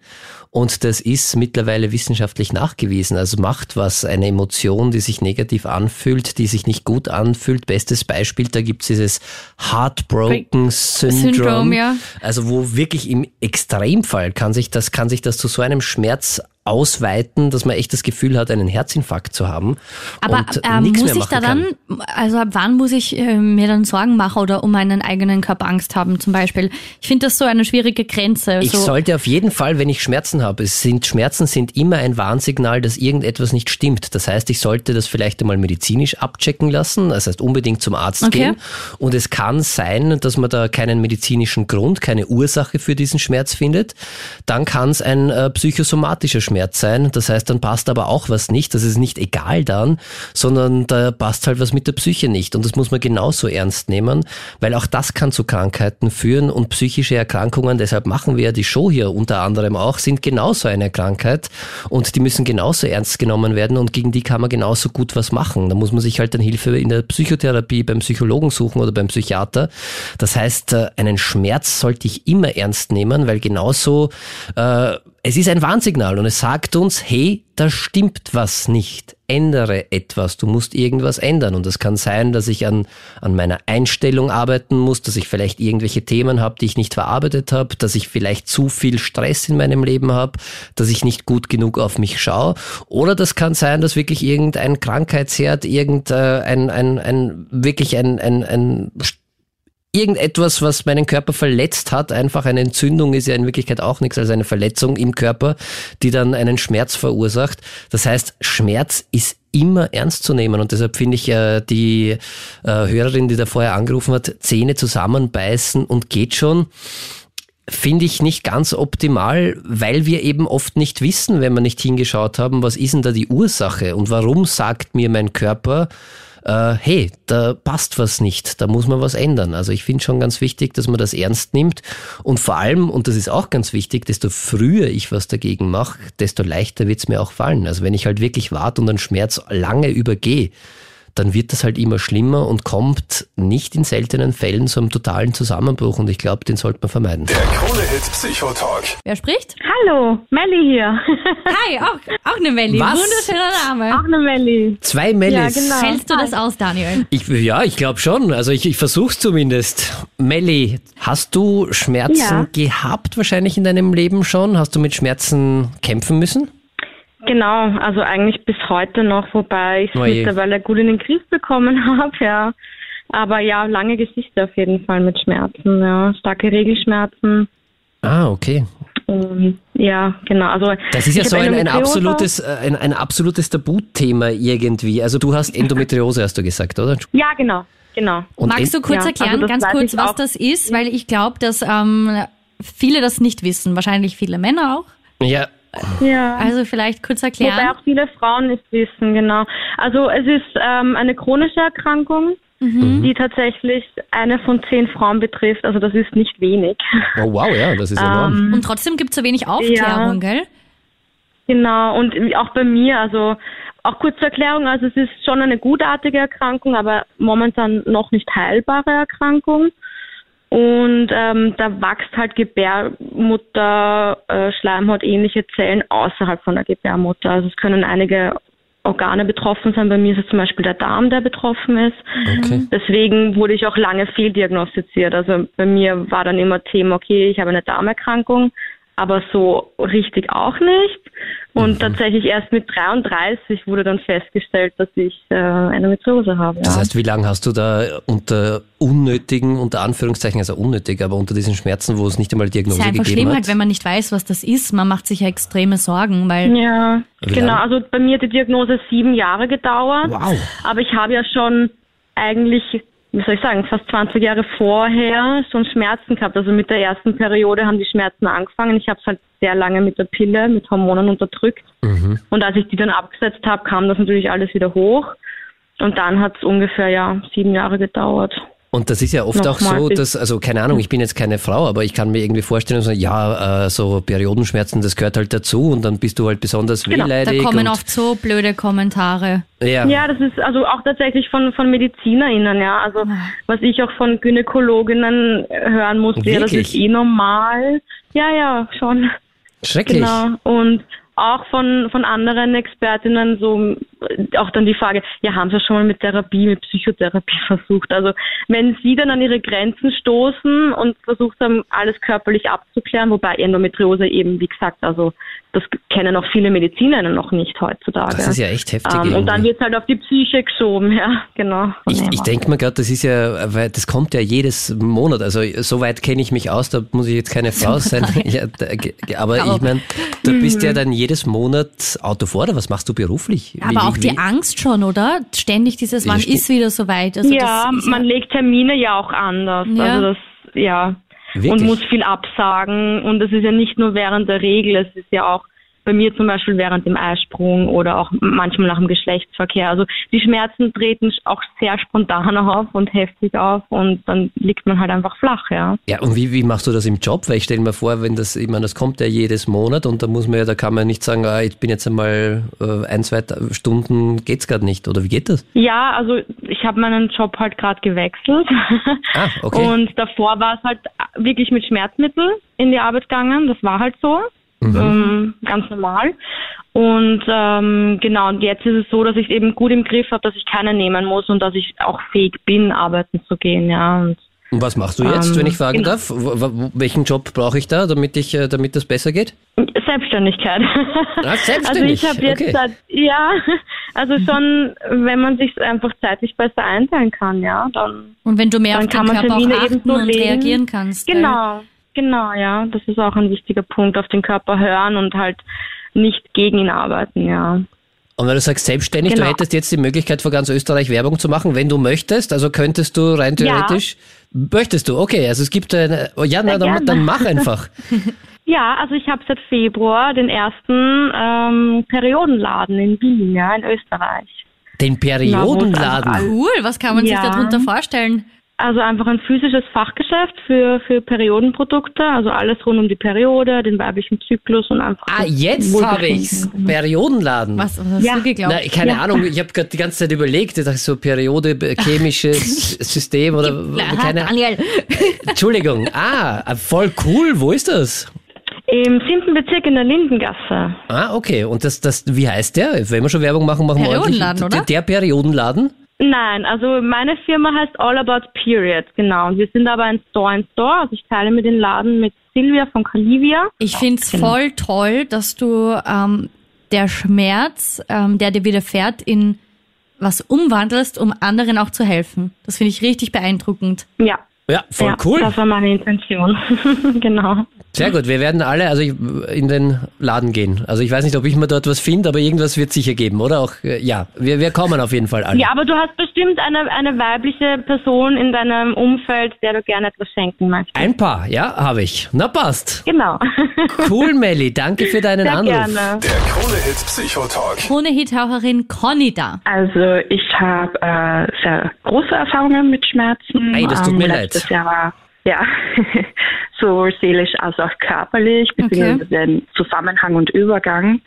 Und das ist mittlerweile wissenschaftlich nachgewiesen. Also macht was eine Emotion, die sich negativ anfühlt, die sich nicht gut anfühlt. Bestes Beispiel, da gibt's dieses Heartbroken Syndrome. Ja. Also wo wirklich im Extremfall kann sich das, kann sich das zu so einem Schmerz ausweiten, dass man echt das Gefühl hat, einen Herzinfarkt zu haben. Aber äh, muss ich da dann, also ab wann muss ich äh, mir dann Sorgen machen oder um meinen eigenen Körper Angst haben zum Beispiel? Ich finde das so eine schwierige Grenze. Ich so. sollte auf jeden Fall, wenn ich Schmerzen habe, es sind Schmerzen sind immer ein Warnsignal, dass irgendetwas nicht stimmt. Das heißt, ich sollte das vielleicht einmal medizinisch abchecken lassen, das heißt unbedingt zum Arzt Okay. gehen. Und es kann sein, dass man da keinen medizinischen Grund, keine Ursache für diesen Schmerz findet. Dann kann es ein äh, psychosomatischer Schmerz sein. Das heißt, dann passt aber auch was nicht. Das ist nicht egal dann, sondern da passt halt was mit der Psyche nicht. Und das muss man genauso ernst nehmen, weil auch das kann zu Krankheiten führen und psychische Erkrankungen, deshalb machen wir ja die Show hier unter anderem auch, sind genauso eine Krankheit und die müssen genauso ernst genommen werden und gegen die kann man genauso gut was machen. Da muss man sich halt dann Hilfe in der Psychotherapie beim Psychologen suchen oder beim Psychiater. Das heißt, äh, einen Schmerz sollte ich immer ernst nehmen, weil genauso äh, es ist ein Warnsignal und es sagt uns, hey, da stimmt was nicht. Ändere etwas. Du musst irgendwas ändern. Und das kann sein, dass ich an, an meiner Einstellung arbeiten muss, dass ich vielleicht irgendwelche Themen habe, die ich nicht verarbeitet habe, dass ich vielleicht zu viel Stress in meinem Leben habe, dass ich nicht gut genug auf mich schaue. Oder das kann sein, dass wirklich irgendein Krankheitsherd, irgendein, ein, ein, wirklich ein, ein, ein irgendetwas, was meinen Körper verletzt hat, einfach eine Entzündung ist ja in Wirklichkeit auch nichts als eine Verletzung im Körper, die dann einen Schmerz verursacht. Das heißt, Schmerz ist immer ernst zu nehmen und deshalb finde ich äh, die äh, Hörerin, die da vorher angerufen hat, Zähne zusammenbeißen und geht schon finde ich nicht ganz optimal, weil wir eben oft nicht wissen, wenn wir nicht hingeschaut haben, was ist denn da die Ursache und warum sagt mir mein Körper, äh, hey, da passt was nicht, da muss man was ändern. Also ich finde schon ganz wichtig, dass man das ernst nimmt und vor allem, und das ist auch ganz wichtig, desto früher ich was dagegen mache, desto leichter wird es mir auch fallen. Also wenn ich halt wirklich warte und einen Schmerz lange übergehe, dann wird das halt immer schlimmer und kommt nicht in seltenen Fällen zu einem totalen Zusammenbruch und ich glaube, den sollte man vermeiden. Der Krone-Hit Psychotalk. Wer spricht? Hallo, Melli hier. Hi, auch, auch eine Melli. Was? Wunderschöner Name. Auch eine Melli. Zwei Mellis. Ja, genau. Hältst du das aus, Daniel? Ich, ja, ich glaube schon. Also ich, ich versuch's zumindest. Melli, hast du Schmerzen Ja. gehabt wahrscheinlich in deinem Leben schon? Hast du mit Schmerzen kämpfen müssen? Genau, also eigentlich bis heute noch, wobei ich es Oh mittlerweile gut in den Griff bekommen habe, ja. Aber ja, lange Geschichte auf jeden Fall mit Schmerzen, ja. Starke Regelschmerzen. Ah, okay. Ja, genau. Also Das ist ja so ein, ein absolutes, äh, ein, ein absolutes Tabuthema irgendwie. Also du hast Endometriose, hast du gesagt, oder? Ja, genau, genau. Und Magst du kurz ja, erklären, also ganz kurz, was das ist? Weil ich glaube, dass ähm, viele das nicht wissen. Wahrscheinlich viele Männer auch. ja, Ja. Also vielleicht kurz Wobei erklären. auch viele Frauen nicht wissen, genau. Also es ist ähm, eine chronische Erkrankung, Mhm. die tatsächlich eine von zehn Frauen betrifft. Also das ist nicht wenig. oh wow, ja, das ist enorm. Und trotzdem gibt es so wenig Aufklärung, gell? Genau, und auch bei mir, also auch kurze Erklärung, also es ist schon eine gutartige Erkrankung, aber momentan noch nicht heilbare Erkrankung. Und ähm, da wächst halt Gebärmutter, äh, Schleimhaut ähnliche Zellen außerhalb von der Gebärmutter. Also es können einige Organe betroffen sein. Bei mir ist es zum Beispiel der Darm, der betroffen ist. Okay. Deswegen wurde ich auch lange fehldiagnostiziert. Also bei mir war dann immer Thema, okay, ich habe eine Darmerkrankung, aber so richtig auch nicht. Und tatsächlich erst mit 33 wurde dann festgestellt, dass ich äh, Endometriose habe. Das ja. heißt, wie lange hast du da unter unnötigen, unter Anführungszeichen, also unnötig, aber unter diesen Schmerzen, wo es nicht einmal Ist Diagnose ja einfach gegeben schlimm hat? halt, wenn man nicht weiß, was das ist. Man macht sich ja extreme Sorgen, weil Ja, genau. Also bei mir hat die Diagnose sieben Jahre gedauert. Wow. Aber ich habe ja schon eigentlich, wie soll ich sagen, fast 20 Jahre vorher schon Schmerzen gehabt. Also mit der ersten Periode haben die Schmerzen angefangen. Ich habe es halt sehr lange mit der Pille, mit Hormonen unterdrückt. Mhm. Und als ich die dann abgesetzt habe, kam das natürlich alles wieder hoch. Und dann hat es ungefähr ja sieben Jahre gedauert. Und das ist ja oft auch so, dass, also keine Ahnung, ich bin jetzt keine Frau, aber ich kann mir irgendwie vorstellen, so, ja, äh, so Periodenschmerzen, das gehört halt dazu und dann bist du halt besonders Genau, da da wehleidig. kommen und, oft so blöde Kommentare. ja, Ja, das ist also auch tatsächlich von, von MedizinerInnen, ja. Also was ich auch von Gynäkologinnen hören musste, ja, das ist eh normal. Ja, ja, schon. schrecklich. Genau. Und auch von, von anderen Expertinnen, so auch dann die Frage, ja, haben Sie schon mal mit Therapie, mit Psychotherapie versucht? Also wenn Sie dann an Ihre Grenzen stoßen und versucht haben, alles körperlich abzuklären, wobei Endometriose eben, wie gesagt, also das kennen auch viele Mediziner noch nicht heutzutage. Das ist ja echt heftig. Ähm, und dann wird es halt auf die Psyche geschoben, ja, genau. Ich, ich denke mir gerade, das ist ja, weil das kommt ja jedes Monat. Also soweit kenne ich mich aus, da muss ich jetzt keine Frau sein. ja, aber ich meine, du bist ja dann jedes Monat Auto vor, oder was machst du beruflich? Aber auch die Angst schon, oder? Ständig dieses, wann ist wieder soweit? Also ja, man ja legt Termine ja auch anders. Ja. Also das, ja. Wirklich? Und muss viel absagen. Und es ist ja nicht nur während der Regel, es ist ja auch bei mir zum Beispiel während dem Eisprung oder auch manchmal nach dem Geschlechtsverkehr. Also die Schmerzen treten auch sehr spontan auf und heftig auf und dann liegt man halt einfach flach, ja. Ja, und wie, wie machst du das im Job? Weil ich stelle mir vor, wenn das, ich meine, das kommt ja jedes Monat und da muss man ja, da kann man nicht sagen, ah, ich bin jetzt einmal äh, ein, zwei Stunden geht's gerade nicht. Oder wie geht das? Ja, also ich habe meinen Job halt gerade gewechselt. Ah, okay. Und davor war es halt wirklich mit Schmerzmitteln in die Arbeit gegangen. Das war halt so. Mhm. Ähm, ganz normal. Und ähm, genau, und jetzt ist es so, dass ich eben gut im Griff habe, dass ich keine nehmen muss und dass ich auch fähig bin, arbeiten zu gehen, ja. Und, und was machst du jetzt, ähm, wenn ich fragen genau. darf? Welchen Job brauche ich da, damit ich, äh, damit das besser geht? Selbstständigkeit. Ah, selbstständig. Also ich habe jetzt okay. seit, ja, also schon, wenn man sich einfach zeitlich besser einteilen kann, ja, dann. Und wenn du mehr auf den Körper auch achten und reagieren kannst. Genau. Weil Genau, ja. Das ist auch ein wichtiger Punkt, auf den Körper hören und halt nicht gegen ihn arbeiten, ja. Und wenn du sagst selbstständig, genau. du hättest jetzt die Möglichkeit für ganz Österreich Werbung zu machen, wenn du möchtest, also könntest du rein theoretisch, ja. möchtest du, okay, also es gibt eine, oh ja, na, dann, dann, mach einfach. ja, also ich habe seit Februar den ersten ähm, Periodenladen in Wien, ja, in Österreich. Den Periodenladen? Ja, cool, was kann man ja. sich darunter vorstellen? Also einfach ein physisches Fachgeschäft für, für Periodenprodukte, also alles rund um die Periode, den weiblichen Zyklus und einfach. Ah, jetzt habe ich's. Periodenladen. Was, was hast ja. du geglaubt? Na, keine ja. Ahnung, ich habe gerade die ganze Zeit überlegt, ich dachte so Periode, chemisches System oder keine Daniel. Entschuldigung. Ah, voll cool. Wo ist das? Im siebten Bezirk in der Lindengasse. Ah, okay. Und das, das, wie heißt der? Wenn wir schon Werbung machen, machen wir ordentlich. Periodenladen, oder? Der Periodenladen? Nein, also meine Firma heißt All About Period, genau. Und wir sind aber ein Store in Store. Also ich teile mir den Laden mit Silvia von Calivia. Ich finde es genau. voll toll, dass du ähm, der Schmerz, ähm, der dir widerfährt, in was umwandelst, um anderen auch zu helfen. Das finde ich richtig beeindruckend. Ja. Ja, voll ja, cool. Das war meine Intention. genau. Sehr gut, wir werden alle also in den Laden gehen. Also ich weiß nicht, ob ich mir dort was finde, aber irgendwas wird sicher geben, oder? Auch äh, ja, wir, wir kommen auf jeden Fall alle. Ja, aber du hast bestimmt eine, eine weibliche Person in deinem Umfeld, der du gerne etwas schenken möchtest. Ein paar, ja, habe ich. Na passt. Genau. Cool, Melli, danke für deinen Sehr Anruf. Gerne. Der Krone-Hit Psychotalk. Krone-Hit-Taucherin Conny da. Also ich habe äh, sehr große Erfahrungen mit Schmerzen. Ey, das tut ähm, mir leid. Jahr war ja, sowohl seelisch als auch körperlich, beziehungsweise okay. den Zusammenhang und Übergang.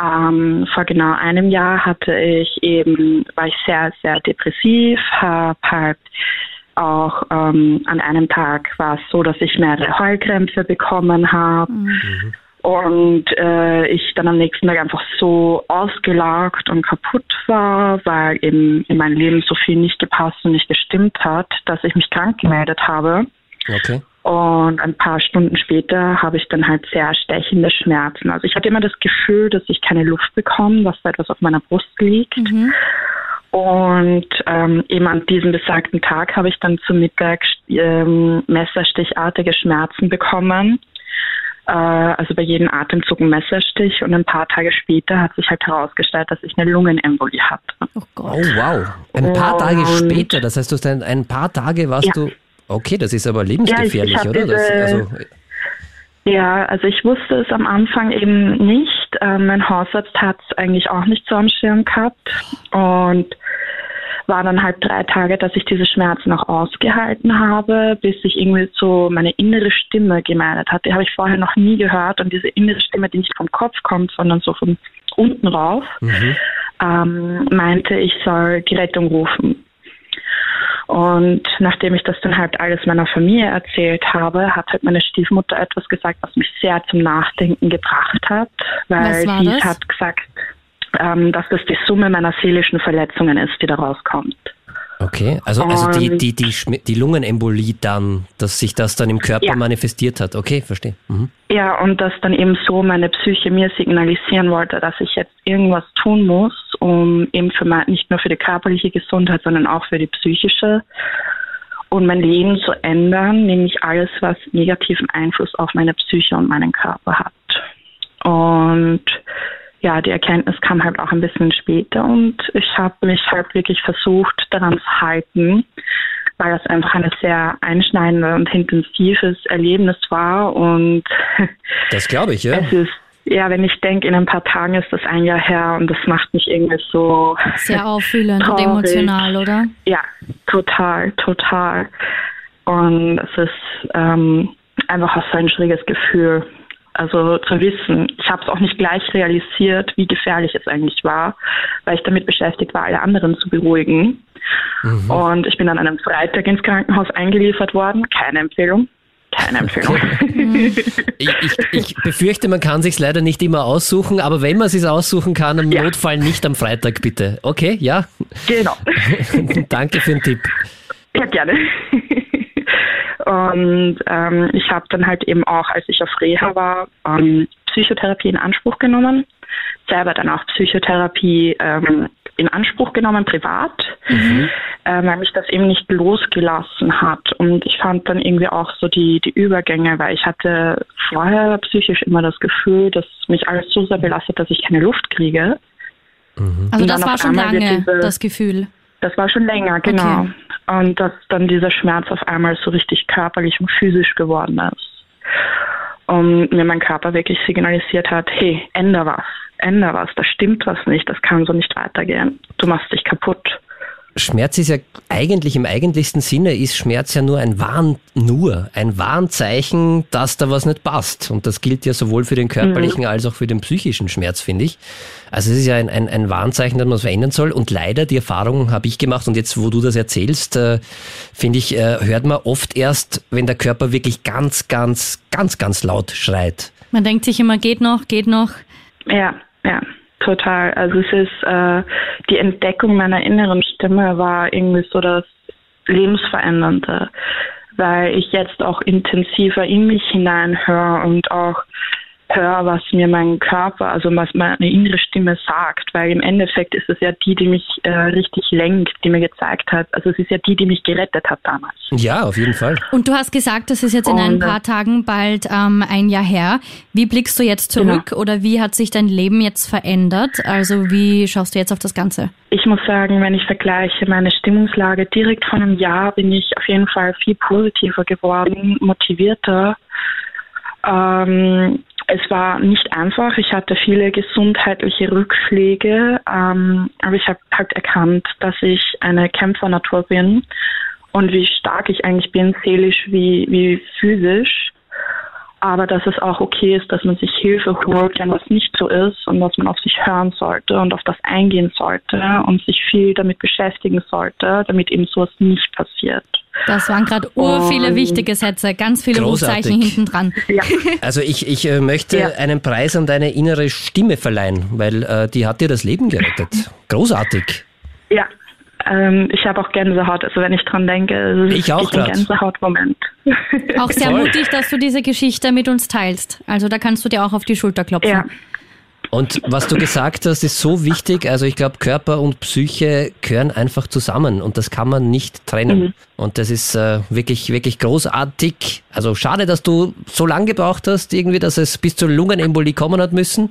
Ähm, vor genau einem Jahr hatte ich eben, war ich sehr, sehr depressiv, habe halt auch ähm, an einem Tag war es so, dass ich mehrere Heulkrämpfe bekommen habe. Mhm. Und äh, ich dann am nächsten Tag einfach so ausgelaugt und kaputt war, weil eben in meinem Leben so viel nicht gepasst und nicht gestimmt hat, dass ich mich krank gemeldet habe. Okay. Und ein paar Stunden später habe ich dann halt sehr stechende Schmerzen. Also ich hatte immer das Gefühl, dass ich keine Luft bekomme, dass da etwas auf meiner Brust liegt. Mhm. Und ähm, eben an diesem besagten Tag habe ich dann zum Mittag ähm, messerstichartige Schmerzen bekommen äh, also bei jedem Atemzug ein Messerstich und ein paar Tage später hat sich halt herausgestellt, dass ich eine Lungenembolie hatte. Oh, Gott. oh wow. Ein paar Tage und später, das heißt, du hast ein, ein paar Tage warst ja. du. Okay, das ist aber lebensgefährlich, ja, oder? Das, also, ja, also ich wusste es am Anfang eben nicht. Äh, mein Hausarzt hat es eigentlich auch nicht so am Schirm gehabt. Und war dann halt drei Tage, dass ich diese Schmerzen auch ausgehalten habe, bis sich irgendwie so meine innere Stimme gemeldet hat. Die habe ich vorher noch nie gehört und diese innere Stimme, die nicht vom Kopf kommt, sondern so von unten rauf, mhm. ähm, meinte, ich soll die Rettung rufen. Und nachdem ich das dann halt alles meiner Familie erzählt habe, hat halt meine Stiefmutter etwas gesagt, was mich sehr zum Nachdenken gebracht hat, weil sie hat gesagt, ähm, dass das die Summe meiner seelischen Verletzungen ist, die da rauskommt. Okay, also, also die, die, die, die Lungenembolie dann, dass sich das dann im Körper ja. manifestiert hat. Okay, verstehe. Mhm. Ja, und dass dann eben so meine Psyche mir signalisieren wollte, dass ich jetzt irgendwas tun muss, um eben für mein, nicht nur für die körperliche Gesundheit, sondern auch für die psychische und mein Leben zu ändern, nämlich alles, was negativen Einfluss auf meine Psyche und meinen Körper hat. Und ja, die Erkenntnis kam halt auch ein bisschen später und ich habe mich halt wirklich versucht, daran zu halten, weil das einfach ein sehr einschneidendes und intensives Erlebnis war und das glaube ich, ja. Es ist ja, wenn ich denke, in ein paar Tagen ist das ein Jahr her und das macht mich irgendwie so sehr auffühlend und emotional, oder? Ja, total, total. Und es ist ähm, einfach auch so ein schräges Gefühl. Also zu wissen, ich habe es auch nicht gleich realisiert, wie gefährlich es eigentlich war, weil ich damit beschäftigt war, alle anderen zu beruhigen. Mhm. Und ich bin an einem Freitag ins Krankenhaus eingeliefert worden. Keine Empfehlung. Keine Empfehlung. ich, ich, ich, befürchte, man kann sich leider nicht immer aussuchen, aber wenn man es aussuchen kann, im ja. Notfall nicht am Freitag bitte. Okay, ja? Genau. Danke für den Tipp. Ja, gerne. Und ähm, ich habe dann halt eben auch, als ich auf Reha war, ähm, Psychotherapie in Anspruch genommen. Selber dann auch Psychotherapie ähm, in Anspruch genommen, privat, mhm. äh, weil mich das eben nicht losgelassen hat. Und ich fand dann irgendwie auch so die, die Übergänge, weil ich hatte vorher psychisch immer das Gefühl, dass mich alles so sehr belastet, dass ich keine Luft kriege. Mhm. Also das war schon lange diese, das Gefühl. Das war schon länger, genau. Okay. Und dass dann dieser Schmerz auf einmal so richtig körperlich und physisch geworden ist. Und mir mein Körper wirklich signalisiert hat, hey, änder was, änder was, da stimmt was nicht, das kann so nicht weitergehen. Du machst dich kaputt. Schmerz ist ja eigentlich im eigentlichsten Sinne ist Schmerz ja nur ein Warn, nur ein Warnzeichen, dass da was nicht passt. Und das gilt ja sowohl für den körperlichen mhm. als auch für den psychischen Schmerz, finde ich. Also es ist ja ein, ein, ein Warnzeichen, dass man es verändern soll. Und leider, die Erfahrung habe ich gemacht und jetzt, wo du das erzählst, äh, finde ich, äh, hört man oft erst, wenn der Körper wirklich ganz, ganz, ganz, ganz laut schreit. Man denkt sich immer, geht noch, geht noch. Ja, ja. Total. Also es ist äh, die Entdeckung meiner inneren Stimme war irgendwie so das lebensverändernde, weil ich jetzt auch intensiver in mich hineinhöre und auch höre, was mir mein Körper, also was meine innere Stimme sagt, weil im Endeffekt ist es ja die, die mich äh, richtig lenkt, die mir gezeigt hat. Also es ist ja die, die mich gerettet hat damals. Ja, auf jeden Fall. Und du hast gesagt, das ist jetzt in Und, ein paar Tagen bald ähm, ein Jahr her. Wie blickst du jetzt zurück genau. oder wie hat sich dein Leben jetzt verändert? Also wie schaust du jetzt auf das Ganze? Ich muss sagen, wenn ich vergleiche meine Stimmungslage direkt von einem Jahr, bin ich auf jeden Fall viel positiver geworden, motivierter. Ähm, es war nicht einfach. Ich hatte viele gesundheitliche Rückschläge, ähm, aber ich habe halt erkannt, dass ich eine Kämpfernatur bin und wie stark ich eigentlich bin, seelisch wie, wie physisch aber dass es auch okay ist, dass man sich Hilfe holt, wenn was nicht so ist und dass man auf sich hören sollte und auf das eingehen sollte und sich viel damit beschäftigen sollte, damit eben sowas nicht passiert. Das waren gerade ur viele wichtige Sätze, ganz viele Großartig. Rufzeichen hinten dran. Ja. Also ich, ich äh, möchte ja. einen Preis an deine innere Stimme verleihen, weil äh, die hat dir das Leben gerettet. Großartig. Ja, ähm, ich habe auch Gänsehaut, also wenn ich dran denke, es ist ich auch ein Gänsehautmoment. Auch sehr Voll. mutig, dass du diese Geschichte mit uns teilst. Also da kannst du dir auch auf die Schulter klopfen. Ja. Und was du gesagt hast, ist so wichtig. Also ich glaube, Körper und Psyche gehören einfach zusammen und das kann man nicht trennen. Mhm. Und das ist äh, wirklich, wirklich großartig. Also schade, dass du so lange gebraucht hast, irgendwie, dass es bis zur Lungenembolie kommen hat müssen.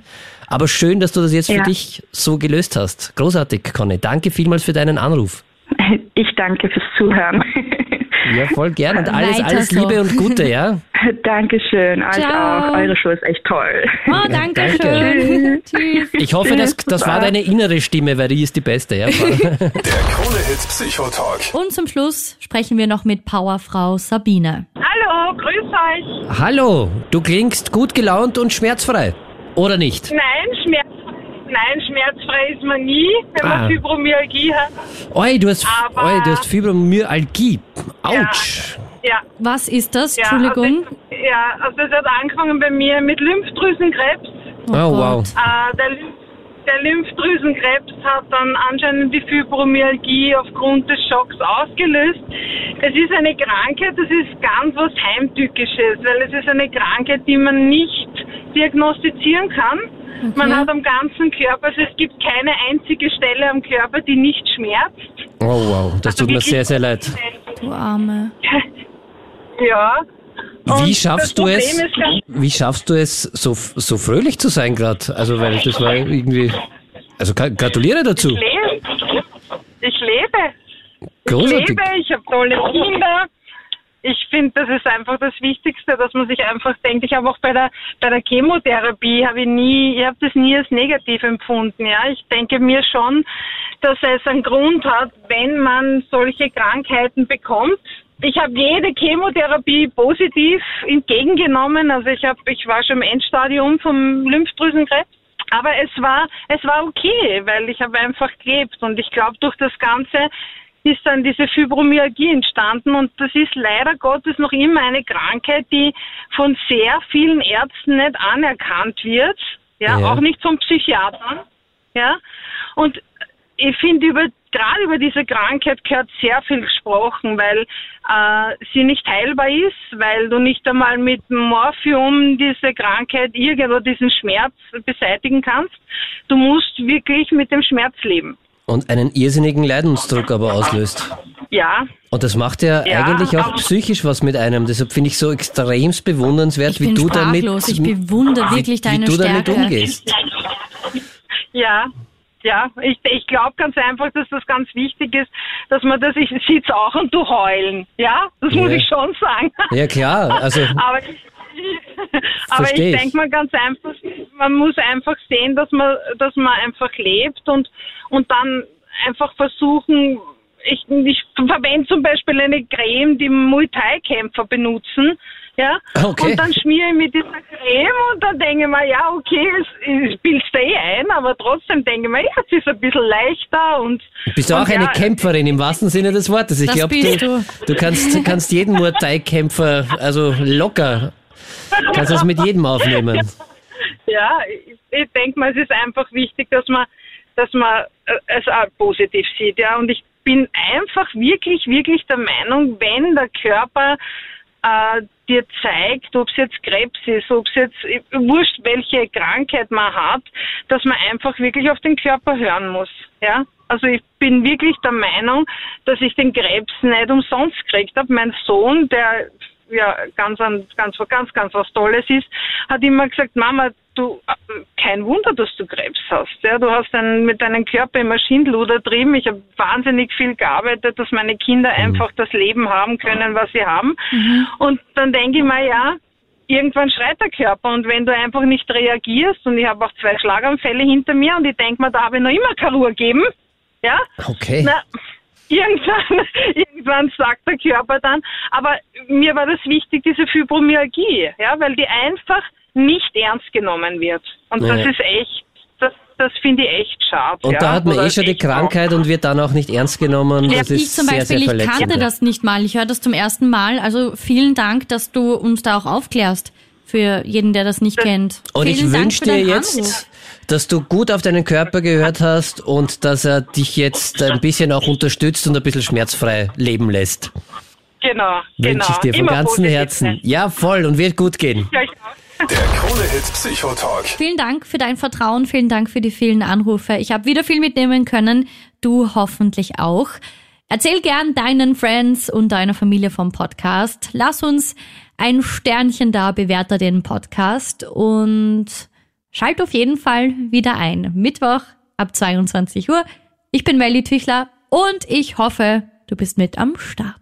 Aber schön, dass du das jetzt ja. für dich so gelöst hast. Großartig, Conny. Danke vielmals für deinen Anruf. Ich danke fürs Zuhören. Ja, voll gern und alles, alles Liebe so. und Gute, ja? Dankeschön, euch Ciao. auch. Eure Show ist echt toll. Oh, danke schön. Tschüss. Ich hoffe, das, das war deine innere Stimme, weil die ist die beste, ja? Der Krone-Hit Psychotalk. Und zum Schluss sprechen wir noch mit Powerfrau Sabine. Hallo, grüß euch. Hallo, du klingst gut gelaunt und schmerzfrei. Oder nicht? Nein, Schmerz, nein, schmerzfrei ist man nie, wenn ah. man Fibromyalgie hat. Oi, du hast, Aber, oi, du hast Fibromyalgie. Autsch. Ja. ja. Was ist das? Ja, Entschuldigung. Also, ja, also das hat angefangen bei mir mit Lymphdrüsenkrebs. Oh, oh wow. Äh, der, der Lymphdrüsenkrebs hat dann anscheinend die Fibromyalgie aufgrund des Schocks ausgelöst. Es ist eine Krankheit, das ist ganz was Heimtückisches, weil es ist eine Krankheit, die man nicht diagnostizieren kann. Okay. Man hat am ganzen Körper, also es gibt keine einzige Stelle am Körper, die nicht schmerzt. Oh wow, das also tut mir sehr, sehr leid. Du Arme. Ja, wie schaffst du es? Wie schaffst du es, so, so fröhlich zu sein gerade? Also weil das war irgendwie. Also gratuliere dazu. Ich lebe. Ich lebe. Großartig. Ich lebe. Ich habe tolle Kinder. Ich finde, das ist einfach das Wichtigste, dass man sich einfach denkt. Ich habe auch bei der bei der Chemotherapie habe ich nie, ich habe das nie als negativ empfunden. Ja, ich denke mir schon, dass es einen Grund hat, wenn man solche Krankheiten bekommt, ich habe jede Chemotherapie positiv entgegengenommen. Also ich habe, ich war schon im Endstadium vom Lymphdrüsenkrebs. Aber es war, es war okay, weil ich habe einfach gelebt und ich glaube, durch das Ganze ist dann diese Fibromyalgie entstanden und das ist leider Gottes noch immer eine Krankheit, die von sehr vielen Ärzten nicht anerkannt wird, ja, ja. auch nicht von Psychiatern, ja. Und ich finde über gerade über diese Krankheit gehört sehr viel gesprochen, weil äh, sie nicht heilbar ist, weil du nicht einmal mit Morphium diese Krankheit irgendwo diesen Schmerz beseitigen kannst. Du musst wirklich mit dem Schmerz leben. Und einen irrsinnigen Leidensdruck aber auslöst. Ja. Und das macht ja, ja eigentlich auch psychisch was mit einem. Deshalb finde ich so extrem bewundernswert, wie du damit, ich bewundere wirklich deine wie du Stärke. damit umgehst. Ja, ja, ich, ich glaube ganz einfach, dass das ganz wichtig ist, dass man das, ich sitze auch und du heulen, ja, das ja. muss ich schon sagen. Ja klar, also. aber ich, aber ich denke mal ganz einfach, man muss einfach sehen, dass man, dass man einfach lebt und, und dann einfach versuchen, ich, ich verwende zum Beispiel eine Creme, die Muay Thai-Kämpfer benutzen, ja. Okay. Und dann schmiere ich mit dieser Creme und dann denke ich mir, ja, okay, es, es bildest eh ein, aber trotzdem denke ich mir, ja, es ist ein bisschen leichter und. Bist du auch eine ja, Kämpferin im wahrsten Sinne des Wortes? Ich glaube, du, du. du kannst, kannst jeden Muay Thai-Kämpfer, also locker, kannst das mit jedem aufnehmen. Ja, ich, ich denke mal, es ist einfach wichtig, dass man, dass man äh, es auch positiv sieht, ja, und ich bin einfach wirklich, wirklich der Meinung, wenn der Körper äh, dir zeigt, ob es jetzt Krebs ist, ob es jetzt äh, wurscht, welche Krankheit man hat, dass man einfach wirklich auf den Körper hören muss. Ja, also ich bin wirklich der Meinung, dass ich den Krebs nicht umsonst gekriegt habe. Mein Sohn, der ja ganz, ganz, ganz, ganz was Tolles ist, hat immer gesagt, Mama, du, kein Wunder, dass du Krebs hast. Ja, du hast dann mit deinem Körper immer Schindluder trieben. Ich habe wahnsinnig viel gearbeitet, dass meine Kinder mhm. einfach das Leben haben können, was sie haben. Mhm. Und dann denke ich mir, ja, irgendwann schreit der Körper und wenn du einfach nicht reagierst und ich habe auch zwei Schlaganfälle hinter mir und ich denke mir, da habe ich noch immer keine Ruhe gegeben. Ja? Okay. Na, irgendwann, irgendwann sagt der Körper dann, aber mir war das wichtig, diese Fibromyalgie, ja, weil die einfach nicht ernst genommen wird. Und naja. das ist echt, das, das finde ich echt schade. Und ja? da hat man eh schon die Krankheit und wird dann auch nicht ernst genommen. Ja, das ich ist zum Beispiel, sehr, sehr ich kannte das nicht mal. Ich höre das zum ersten Mal. Also vielen Dank, dass du uns da auch aufklärst. Für jeden, der das nicht kennt. Und vielen ich wünsche dir jetzt, Anruf. dass du gut auf deinen Körper gehört hast und dass er dich jetzt ein bisschen auch unterstützt und ein bisschen schmerzfrei leben lässt. Genau, Wünsche genau. ich dir von Immer ganzem Herzen. Ja, voll und wird gut gehen. Ja. Der Krone-Hit Psychotalk. Vielen Dank für dein Vertrauen, vielen Dank für die vielen Anrufe. Ich habe wieder viel mitnehmen können, du hoffentlich auch. Erzähl gern deinen Friends und deiner Familie vom Podcast. Lass uns ein Sternchen da, bewerte den Podcast und schalt auf jeden Fall wieder ein. Mittwoch ab 22 Uhr. Ich bin Melly Tüchler und ich hoffe, du bist mit am Start.